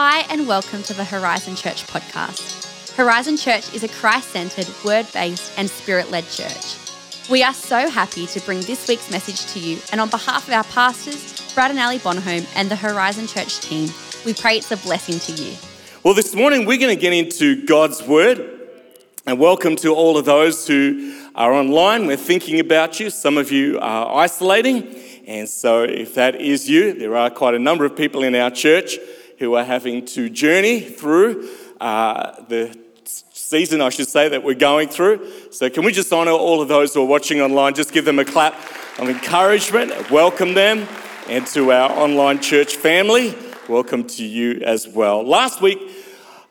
Hi, and welcome to the Horizon Church podcast. Horizon Church is a Christ centered, word based, and spirit led church. We are so happy to bring this week's message to you, and on behalf of our pastors, Brad and Ali Bonhomme, and the Horizon Church team, we pray it's a blessing to you. Well, this morning we're going to get into God's Word. And welcome to all of those who are online. We're thinking about you. Some of you are isolating. And so, if that is you, there are quite a number of people in our church who are having to journey through uh, the season, I should say, that we're going through. So, can we just honor all of those who are watching online? Just give them a clap of encouragement, welcome them, and to our online church family, welcome to you as well. Last week,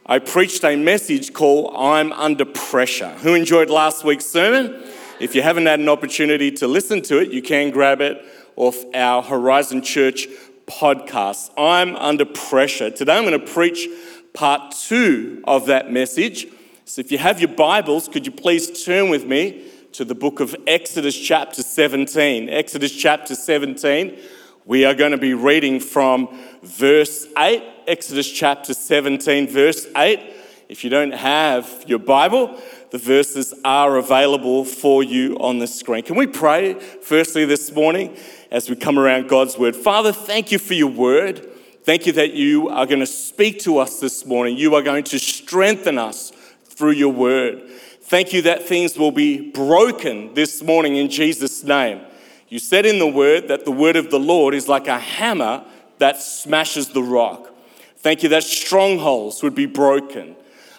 I preached a message called I'm Under Pressure. Who enjoyed last week's sermon? If you haven't had an opportunity to listen to it, you can grab it off our Horizon Church podcast. I'm Under Pressure. Today I'm going to preach part two of that message. So if you have your Bibles, could you please turn with me to the book of Exodus, chapter 17? Exodus, chapter 17. We are going to be reading from verse 8, Exodus chapter 17, verse 8. If you don't have your Bible, the verses are available for you on the screen. Can we pray firstly this morning as we come around God's word? Father, thank you for your word. Thank you that you are going to speak to us this morning. You are going to strengthen us through your word. Thank you that things will be broken this morning in Jesus' name. You said in the word that the word of the Lord is like a hammer that smashes the rock. Thank you that strongholds would be broken,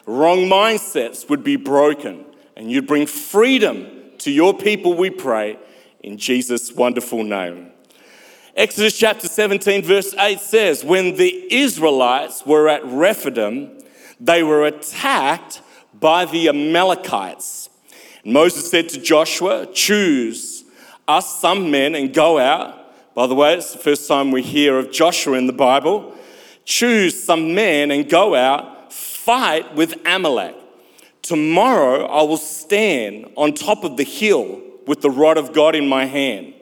wrong mindsets would be broken, and you'd bring freedom to your people, we pray, in Jesus' wonderful name. Exodus chapter 17, verse 8 says, When the Israelites were at Rephidim, they were attacked by the Amalekites. And Moses said to Joshua, Choose us some men and go out. By the way, it's the first time we hear of Joshua in the Bible. Choose some men and go out, fight with Amalek. Tomorrow I will stand on top of the hill with the rod of God in my hand.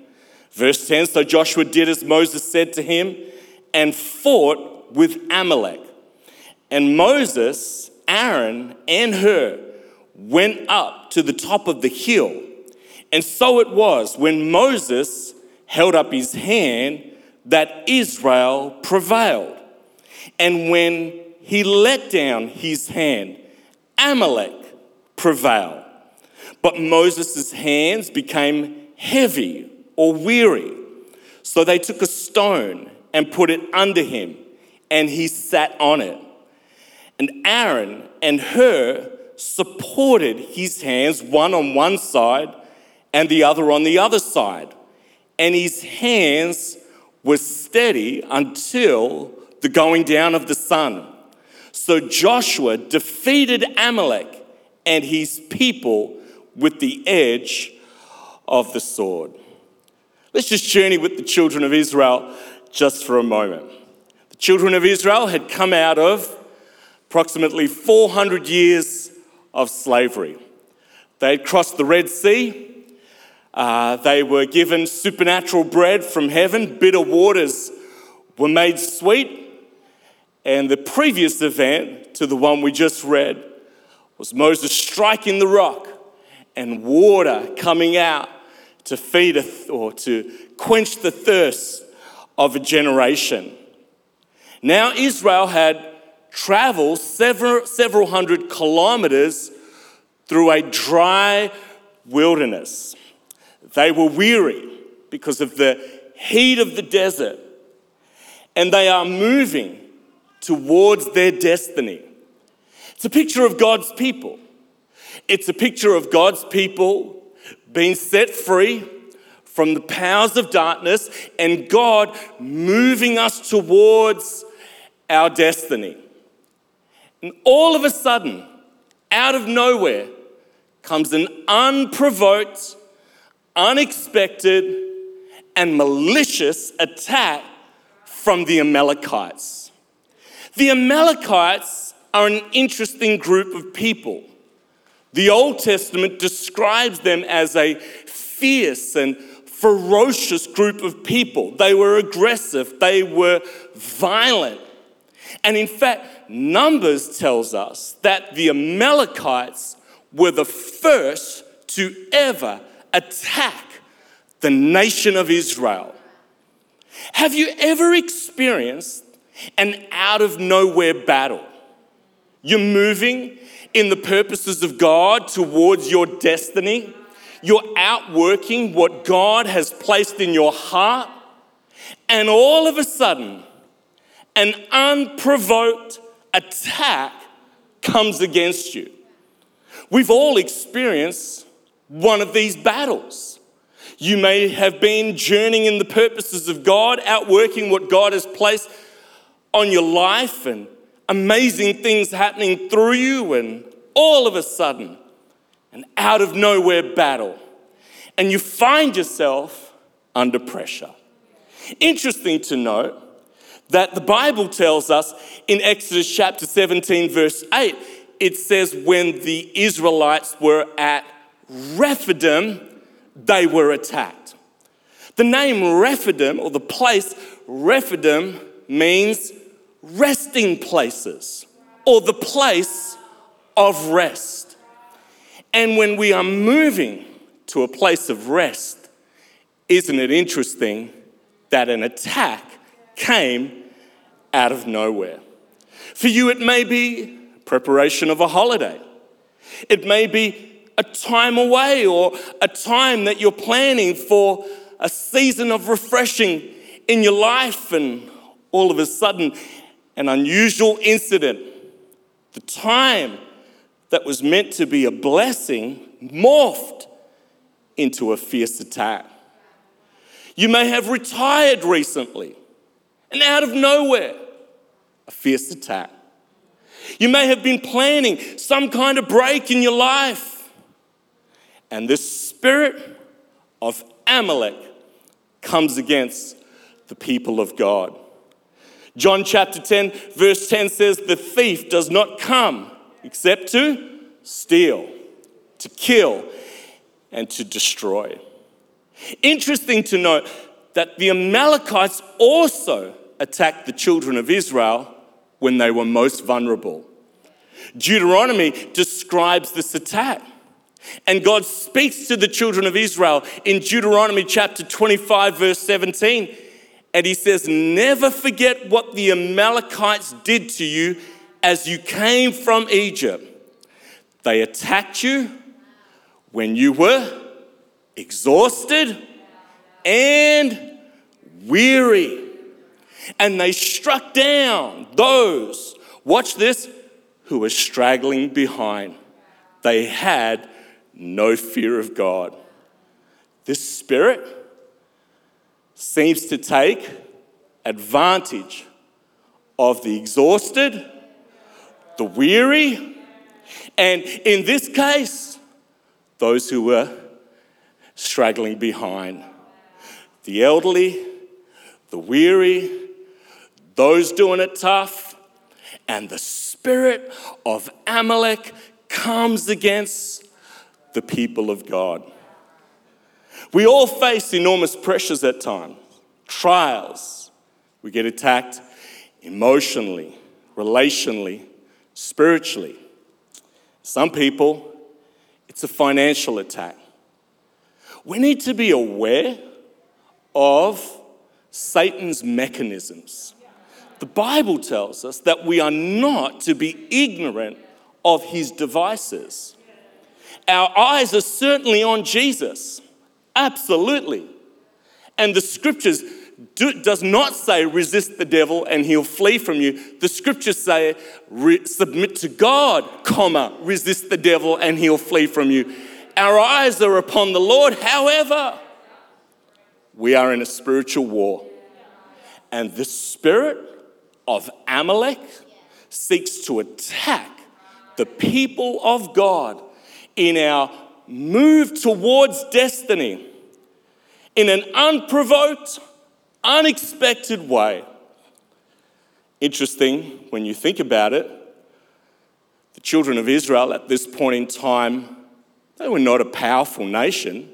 Verse 10 So Joshua did as Moses said to him and fought with Amalek. And Moses, Aaron, and Hur went up to the top of the hill and so it was when Moses held up his hand that Israel prevailed. And when he let down his hand, Amalek prevailed. But Moses' hands became heavy or weary. So they took a stone and put it under him, and he sat on it. And Aaron and Hur supported his hands, one on one side and the other on the other side. And his hands were steady until the going down of the sun. So Joshua defeated Amalek and his people with the edge of the sword. Let's just journey with the children of Israel just for a moment. The children of Israel had come out of approximately 400 years of slavery. They had crossed the Red Sea, uh, they were given supernatural bread from heaven, bitter waters were made sweet. And the previous event to the one we just read was Moses striking the rock and water coming out to feed th- or to quench the thirst of a generation. Now, Israel had traveled several, several hundred kilometers through a dry wilderness. They were weary because of the heat of the desert, and they are moving towards their destiny. It's a picture of God's people. It's a picture of God's people being set free from the powers of darkness and God moving us towards our destiny. And all of a sudden, out of nowhere, comes an unprovoked unexpected and malicious attack from the Amalekites. The Amalekites are an interesting group of people. The Old Testament describes them as a fierce and ferocious group of people. They were aggressive, they were violent. And in fact, Numbers tells us that the Amalekites were the first to ever attack the nation of Israel. Have you ever experienced an out of nowhere battle? You're moving in the purposes of God towards your destiny. You're outworking what God has placed in your heart. And all of a sudden, an unprovoked attack comes against you. We've all experienced one of these battles. You may have been journeying in the purposes of God, outworking what God has placed on your life, and amazing things happening through you, and all of a sudden, an out of nowhere battle. And you find yourself under pressure. Interesting to note that the Bible tells us in Exodus chapter 17, verse 8, it says, when the Israelites were at Rephidim, they were attacked. The name Rephidim, or the place Rephidim, means resting places, or the place of rest. And when we are moving to a place of rest, isn't it interesting that an attack came out of nowhere? For you, it may be preparation of a holiday. It may be a time away or a time that you're planning for a season of refreshing in your life, and all of a sudden, an unusual incident. The time that was meant to be a blessing morphed into a fierce attack. You may have retired recently, and out of nowhere, a fierce attack. You may have been planning some kind of break in your life, and this spirit of Amalek comes against the people of God. John chapter 10, verse 10 says, The thief does not come except to steal, to kill, and to destroy. Interesting to note that the Amalekites also attacked the children of Israel when they were most vulnerable. Deuteronomy describes this attack. And God speaks to the children of Israel in Deuteronomy chapter 25, verse 17. And he says, Never forget what the Amalekites did to you as you came from Egypt. They attacked you when you were exhausted and weary. And they struck down those, watch this, who were straggling behind. They had no fear of God. This spirit seems to take advantage of the exhausted, the weary, and in this case, those who were straggling behind. The elderly, the weary, those doing it tough, and the spirit of Amalek comes against the people of God. We all face enormous pressures at times, trials. We get attacked emotionally, relationally, spiritually. Some people, it's a financial attack. We need to be aware of Satan's mechanisms. The Bible tells us that we are not to be ignorant of his devices. Our eyes are certainly on Jesus, absolutely. And the scriptures do, does not say resist the devil and he'll flee from you. The scriptures say re, submit to God, comma, resist the devil and he'll flee from you. Our eyes are upon the Lord. However, we are in a spiritual war. And the spirit of Amalek seeks to attack the people of God in our move towards destiny in an unprovoked, unexpected way. Interesting when you think about it, the children of Israel at this point in time, they were not a powerful nation.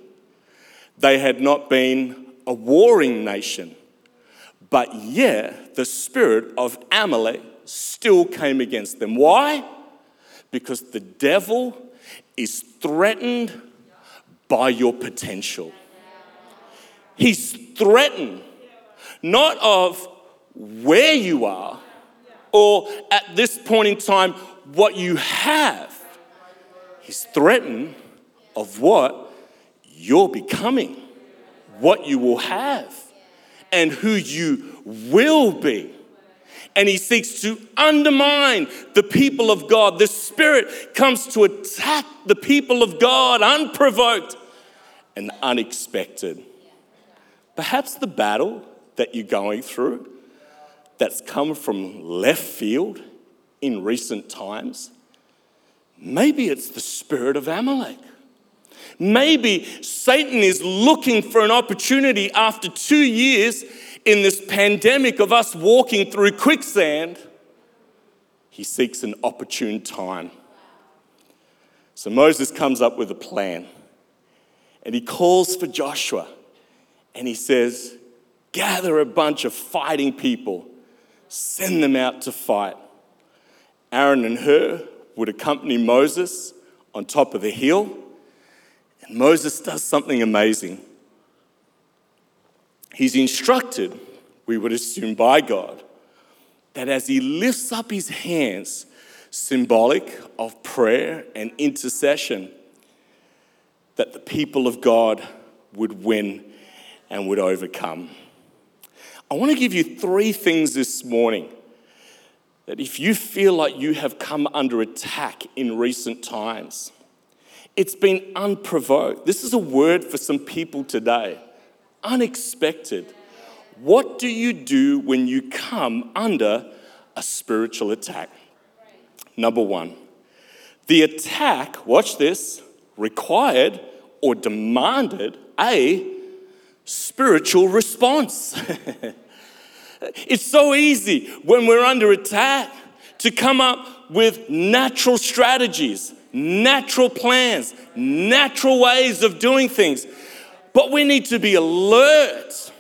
They had not been a warring nation. But yet, the spirit of Amalek still came against them. Why? Because the devil is threatened by your potential. He's threatened not of where you are or at this point in time what you have. He's threatened of what you're becoming, what you will have, and who you will be. And he seeks to undermine the people of God. The Spirit comes to attack the people of God unprovoked and unexpected. Perhaps the battle that you're going through that's come from left field in recent times, maybe it's the spirit of Amalek. Maybe Satan is looking for an opportunity after two years in this pandemic of us walking through quicksand. He seeks an opportune time. So Moses comes up with a plan and he calls for Joshua and he says, Gather a bunch of fighting people, send them out to fight. Aaron and Hur would accompany Moses on top of the hill and Moses does something amazing. He's instructed, we would assume by God, that as he lifts up his hands, symbolic of prayer and intercession, that the people of God would win and would overcome. I want to give you three things this morning that if you feel like you have come under attack in recent times, it's been unprovoked. This is a word for some people today. Unexpected. What do you do when you come under a spiritual attack? Number one, the attack, watch this, required or demanded a spiritual response. it's so easy when we're under attack to come up with natural strategies natural plans, natural ways of doing things. But we need to be alert.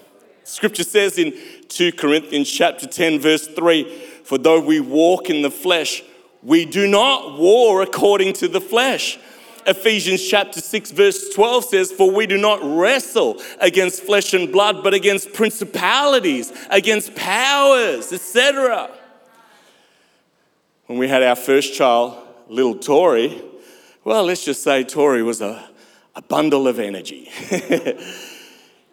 Scripture says in 2 Corinthians chapter 10 verse 3, for though we walk in the flesh, we do not war according to the flesh. Ephesians chapter 6 verse 12 says, For we do not wrestle against flesh and blood, but against principalities, against powers, etc. When we had our first child, little Tori, well, let's just say Tori was a, a bundle of energy.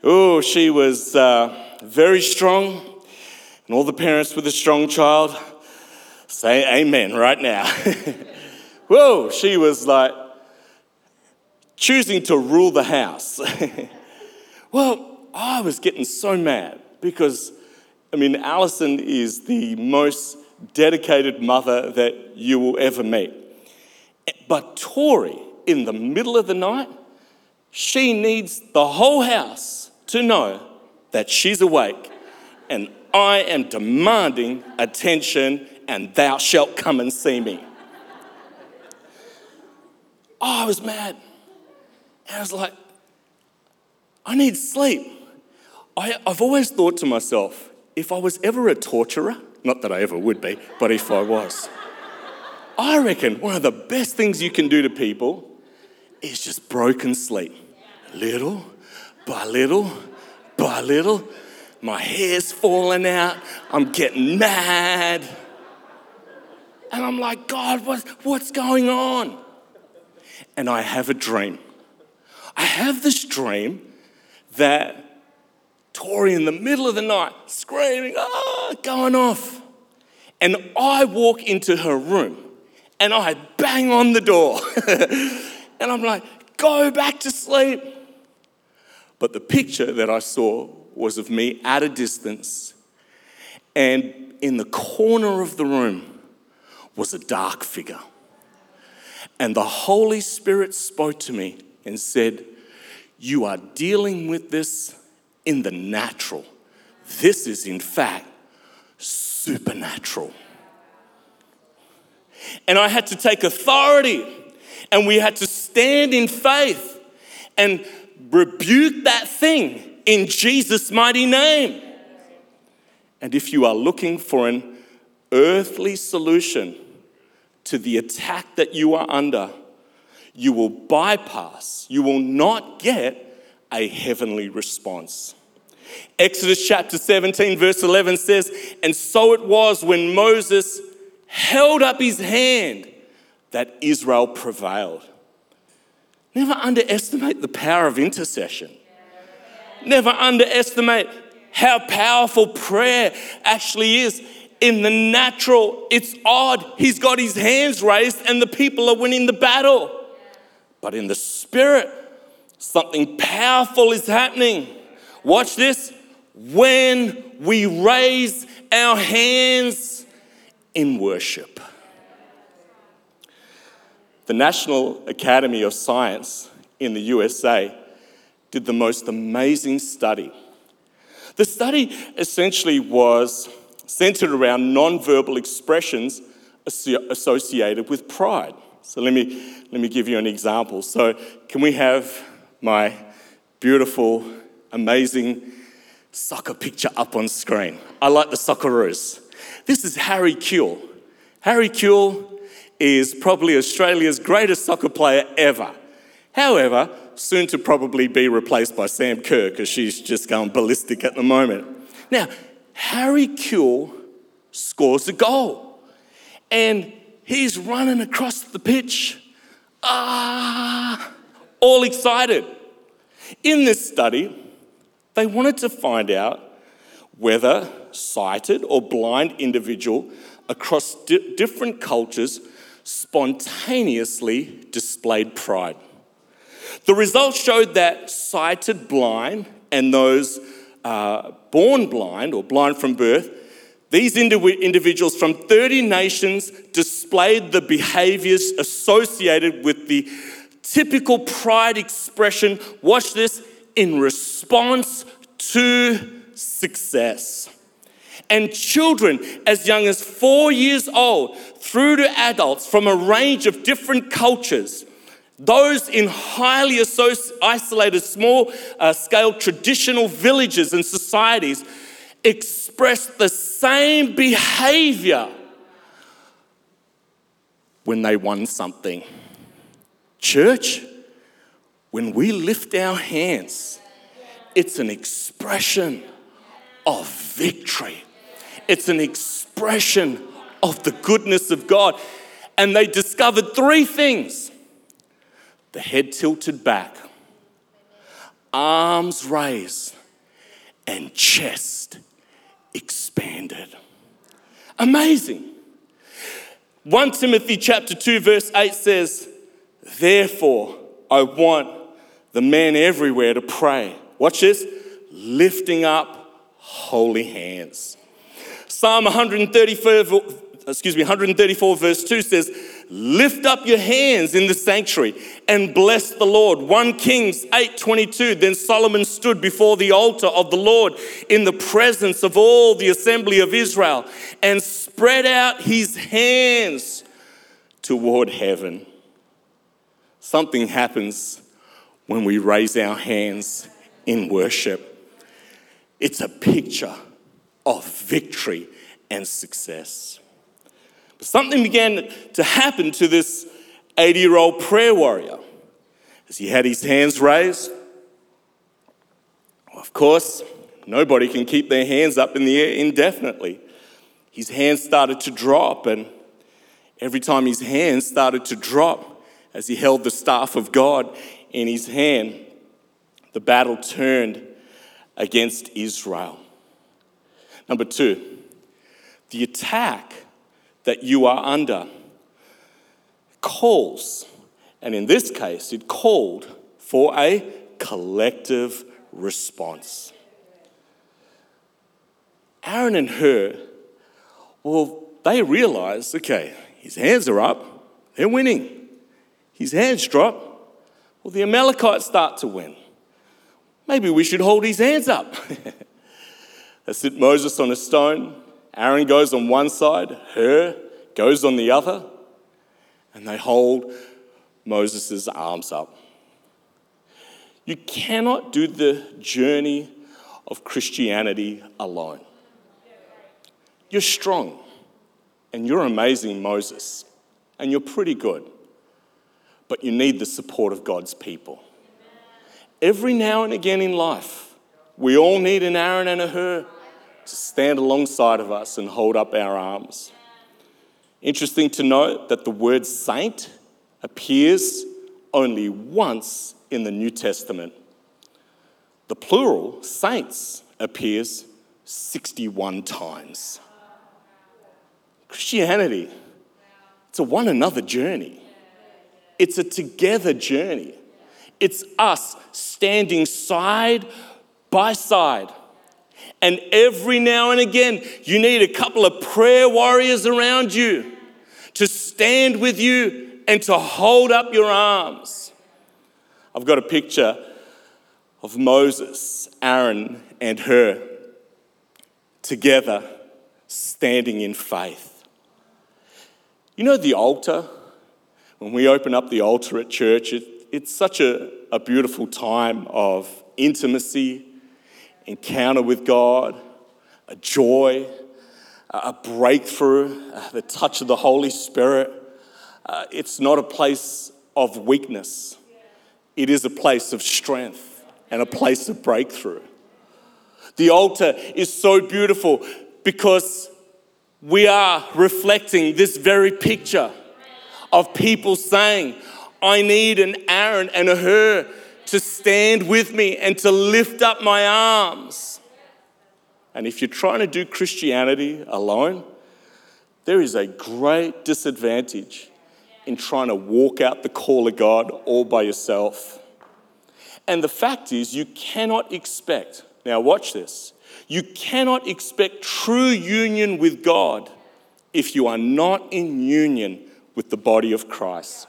oh, she was uh, very strong, and all the parents with a strong child say amen right now. Whoa, she was like choosing to rule the house. well, I was getting so mad because, I mean, Allison is the most dedicated mother that you will ever meet. But Tori, in the middle of the night, she needs the whole house to know that she's awake and I am demanding attention and thou shalt come and see me. Oh, I was mad. And I was like, I need sleep. I, have always thought to myself, if I was ever a torturer, not that I ever would be, but if I was, I reckon one of the best things you can do to people is just broken sleep. Little by little by little, my hair's falling out, I'm getting mad. And I'm like, God, what, what's going on? And I have a dream. I have this dream that Tori in the middle of the night, screaming, ah, going off. And I walk into her room and I bang on the door. and I'm like, go back to sleep. But the picture that I saw was of me at a distance, and in the corner of the room was a dark figure. And the Holy Spirit spoke to me and said, You are dealing with this in the natural. This is, in fact, supernatural. And I had to take authority and we had to stand in faith and rebuke that thing in Jesus' mighty name. And if you are looking for an earthly solution to the attack that you are under, you will bypass, you will not get a heavenly response. Exodus chapter 17, verse 11 says, And so it was when Moses held up his hand that Israel prevailed. Never underestimate the power of intercession. Never underestimate how powerful prayer actually is. In the natural, it's odd. He's got his hands raised and the people are winning the battle. But in the spirit, something powerful is happening. Watch this. When we raise our hands in worship. The National Academy of Science in the USA did the most amazing study. The study essentially was centered around nonverbal expressions associated with pride. So let me, let me give you an example. So, can we have my beautiful, amazing soccer picture up on screen? I like the Socceroos. This is Harry Kewell. Harry Kewell is probably Australia's greatest soccer player ever. However, soon to probably be replaced by Sam Kerr because she's just going ballistic at the moment. Now, Harry Kewell scores a goal and he's running across the pitch. Ah, all excited. In this study, they wanted to find out whether sighted or blind individual across di- different cultures spontaneously displayed pride. The results showed that sighted blind and those uh, born blind or blind from birth, these individuals from 30 nations displayed the behaviors associated with the typical pride expression. Watch this in response to success. And children as young as four years old through to adults from a range of different cultures those in highly isolated, small uh, scale traditional villages and societies express the same behavior when they won something. Church, when we lift our hands, it's an expression of victory, it's an expression of the goodness of God. And they discovered three things the head tilted back, arms raised, and chest expanded. Amazing. 1 Timothy chapter 2 verse 8 says, "Therefore I want the men everywhere to pray." Watch this, lifting up holy hands. Psalm 134 excuse me 134 verse 2 says, Lift up your hands in the sanctuary and bless the Lord. 1 Kings 8:22. Then Solomon stood before the altar of the Lord in the presence of all the assembly of Israel and spread out his hands toward heaven. Something happens when we raise our hands in worship. It's a picture of victory and success. But something began to happen to this 80 year old prayer warrior as he had his hands raised. Of course, nobody can keep their hands up in the air indefinitely. His hands started to drop, and every time his hands started to drop as he held the staff of God in his hand, the battle turned against Israel. Number two, the attack that you are under calls, and in this case, it called for a collective response. Aaron and Hur, well, they realized okay, his hands are up, they're winning. His hands drop, well, the Amalekites start to win. Maybe we should hold his hands up. they sit Moses on a stone, Aaron goes on one side, Hur goes on the other, and they hold Moses' arms up. You cannot do the journey of Christianity alone. You're strong. and you're amazing, Moses, and you're pretty good, but you need the support of God's people. Every now and again in life, we all need an Aaron and a Hur to stand alongside of us and hold up our arms. Interesting to note that the word saint appears only once in the New Testament. The plural, saints, appears 61 times. Christianity, it's a one another journey. It's a together journey. It's us standing side by side. And every now and again, you need a couple of prayer warriors around you to stand with you and to hold up your arms. I've got a picture of Moses, Aaron, and Hur together standing in faith. You know, the altar, when we open up the altar at church, it, it's such a, a beautiful time of intimacy, encounter with God, a joy, a breakthrough, uh, the touch of the Holy Spirit. Uh, it's not a place of weakness, it is a place of strength and a place of breakthrough. The altar is so beautiful because we are reflecting this very picture of people saying, I need an Aaron and a Hur to stand with me and to lift up my arms. And if you're trying to do Christianity alone, there is a great disadvantage in trying to walk out the call of God all by yourself. And the fact is, you cannot expect, now watch this, you cannot expect true union with God if you are not in union with the body of Christ.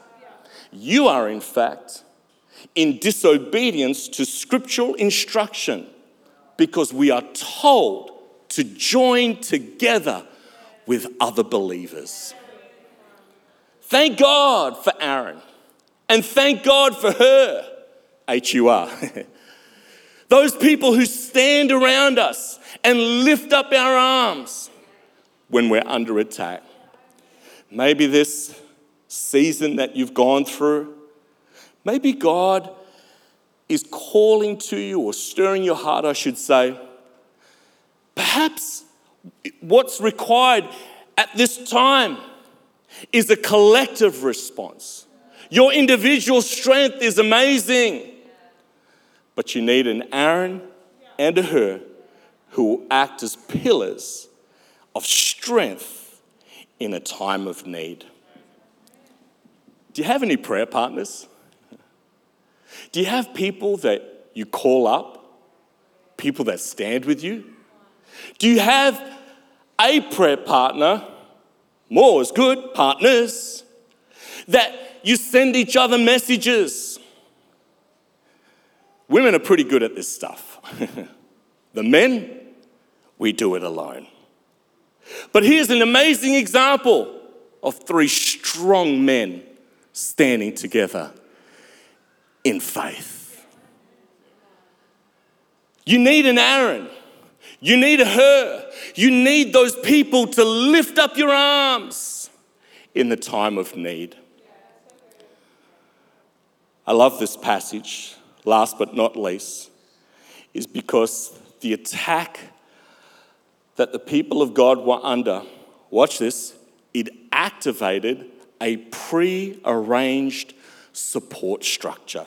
You are, in fact, in disobedience to scriptural instruction because we are told to join together with other believers. Thank God for Aaron and thank God for Hur, H U R. Those people who stand around us and lift up our arms when we're under attack. Maybe this season that you've gone through, maybe God is calling to you or stirring your heart, I should say. Perhaps what's required at this time is a collective response. Your individual strength is amazing. But you need an Aaron and a Hur who will act as pillars of strength in a time of need. Do you have any prayer partners? Do you have people that you call up? People that stand with you? Do you have a prayer partner? More is good, partners. That you send each other messages Women are pretty good at this stuff. the men, we do it alone. But here's an amazing example of three strong men standing together in faith. You need an Aaron. You need a Hur. You need those people to lift up your arms in the time of need. I love this passage last but not least, is because the attack that the people of God were under, watch this, it activated a pre arranged support structure.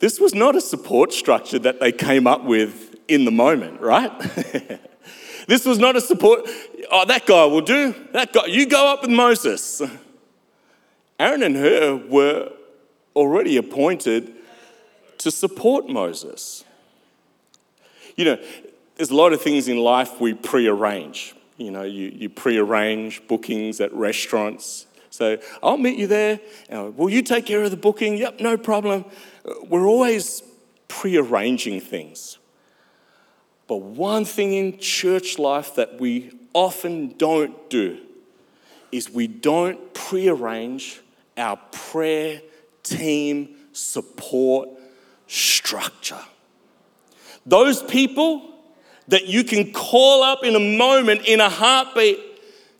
This was not a support structure that they came up with in the moment, right? this was not a support, oh, that guy will do, that guy, you go up with Moses. Aaron and Hur were already appointed to support Moses. You know, there's a lot of things in life we prearrange. You know, you, you prearrange bookings at restaurants. So I'll meet you there. Uh, will you take care of the booking? Yep, no problem. We're always prearranging things. But one thing in church life that we often don't do is we don't prearrange our prayer team support structure. Those people that you can call up in a moment, in a heartbeat,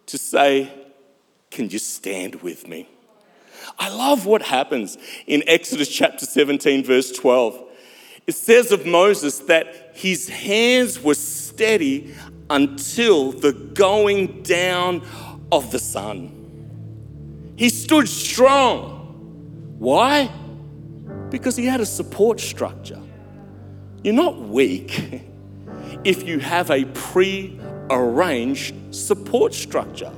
to say, Can you stand with me? I love what happens in Exodus chapter 17, verse 12. It says of Moses that his hands were steady until the going down of the sun. He stood strong. Why? Because he had a support structure. You're not weak if you have a pre arranged support structure.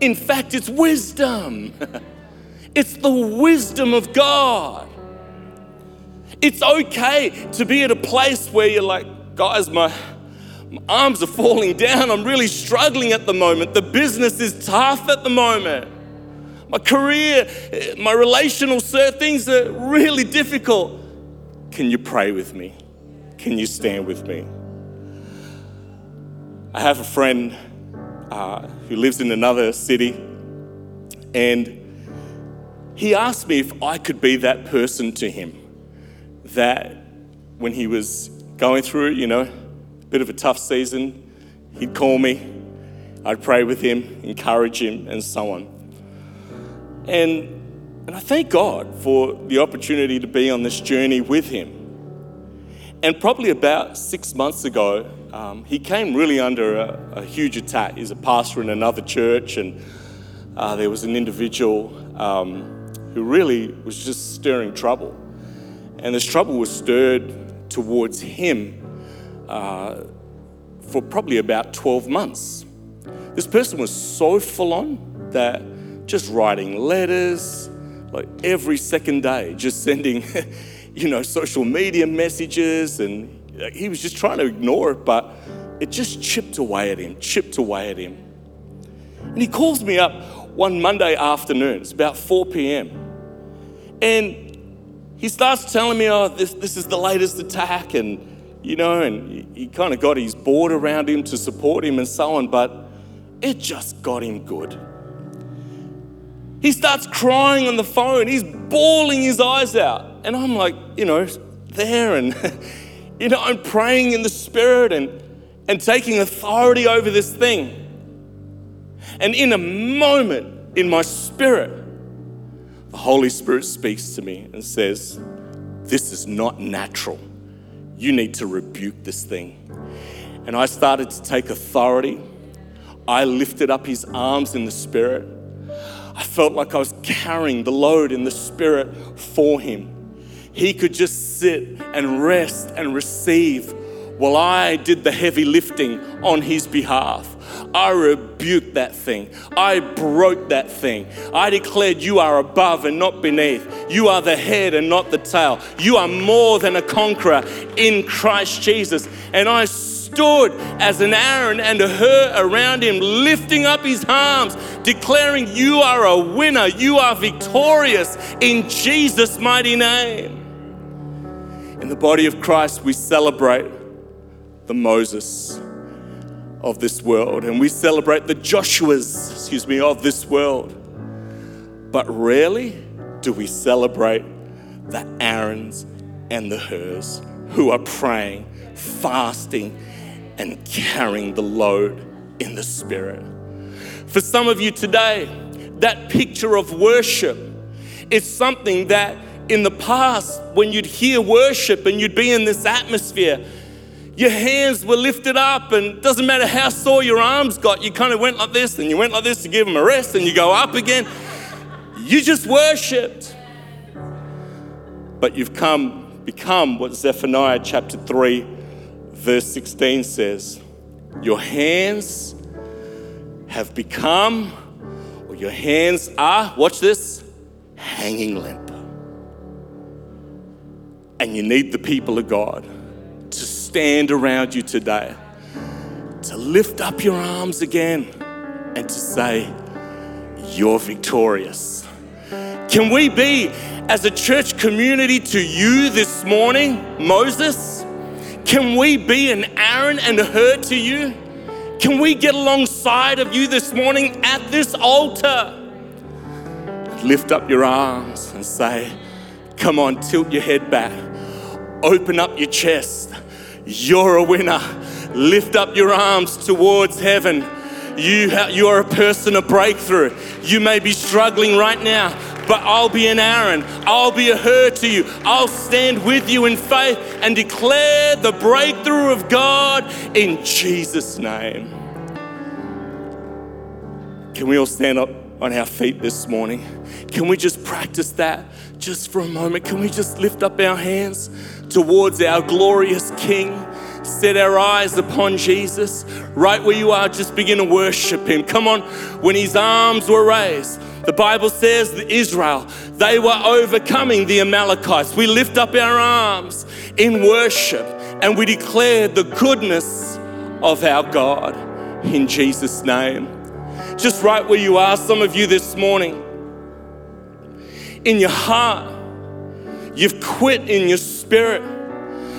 In fact, it's wisdom. It's the wisdom of God. It's okay to be at a place where you're like, guys, my, my arms are falling down. I'm really struggling at the moment. The business is tough at the moment. My career, eh, my relational things are really difficult. Can you pray with me? Can you stand with me? I have a friend uh, who lives in another city, and he asked me if I could be that person to him that when he was going through, you know, a bit of a tough season, he'd call me, I'd pray with him, encourage him, and so on. And, and I thank God for the opportunity to be on this journey with him. And probably about six months ago, um, he came really under a, a, huge attack. He's a pastor in another church, and uh, there was an individual um, who really was just stirring trouble. And this trouble was stirred towards him uh, for probably about 12 months. This person was so full on that just writing letters, like every second day, just sending, you know, social media messages, and he was just trying to ignore it, but it just chipped away at him, chipped away at him. And he calls me up one Monday afternoon, it's about 4 p.m. And he starts telling me, oh, this, this is the latest attack, and, you know, and he, he kind of got his board around him to support him and so on, but it just got him good. He starts crying on the phone, he's bawling his eyes out. And I'm like, you know, there, and, you know, I'm praying in the Spirit and, and taking authority over this thing. And in a moment, in my spirit, the Holy Spirit speaks to me and says, This is not natural. You need to rebuke this thing. And I started to take authority. I lifted up his arms in the Spirit. I felt like I was carrying the load in the Spirit for him. He could just sit and rest and receive while I did the heavy lifting on his behalf. I rebuked that thing. I broke that thing. I declared you are above and not beneath. You are the head and not the tail. You are more than a conqueror in Christ Jesus. And I stood as an Aaron and a Hur around him, lifting up his arms, declaring, You are a winner. You are victorious in Jesus' mighty name. In the body of Christ, we celebrate the Moses of this world and we celebrate the Joshuas, excuse me, of this world. But rarely do we celebrate the Aarons and the Hurs who are praying, fasting, and carrying the load in the Spirit. For some of you today, that picture of worship is something that in the past, when you'd hear worship and you'd be in this atmosphere, your hands were lifted up, and doesn't matter how sore your arms got, you kind of went like this, and you went like this to give them a rest, and you go up again. You just worshiped. But you've come, become what Zephaniah chapter 3, verse 16 says Your hands have become, or your hands are, watch this, hanging limp. And you need the people of God to stand around you today to lift up your arms again and to say, You're victorious. Can we be, as a church community, to you this morning, Moses? Can we be an Aaron and a Hur to you? Can we get alongside of you this morning at this altar? Lift up your arms and say, Come on, tilt your head back, open up your chest you're a winner. Lift up your arms towards heaven. You, ha- you are a person of breakthrough. You may be struggling right now, but I'll be an Aaron. I'll be a Hur to you. I'll stand with you in faith and declare the breakthrough of God in Jesus' name. Can we all stand up on our feet this morning? Can we just practice that just for a moment? Can we just lift up our hands towards our glorious King? Set our eyes upon Jesus. Right where you are, just begin to worship Him. Come on, when His arms were raised, the Bible says that Israel, they were overcoming the Amalekites. We lift up our arms in worship and we declare the goodness of our God in Jesus' name. Just right where you are, some of you this morning, in your heart, you've quit in your spirit.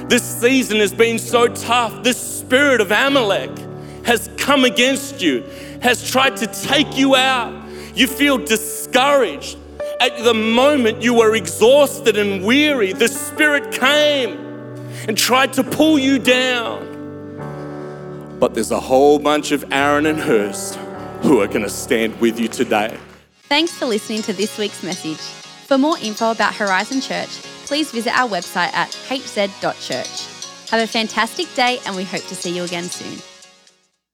This season has been so tough. This spirit of Amalek has come against you, has tried to take you out. You feel discouraged. At the moment you were exhausted and weary, the spirit came and tried to pull you down. But there's a whole bunch of Aaron and Hurs who are going to stand with you today. Thanks for listening to this week's message. For more info about Horizon Church, please visit our website at hz.church. Have a fantastic day, and we hope to see you again soon.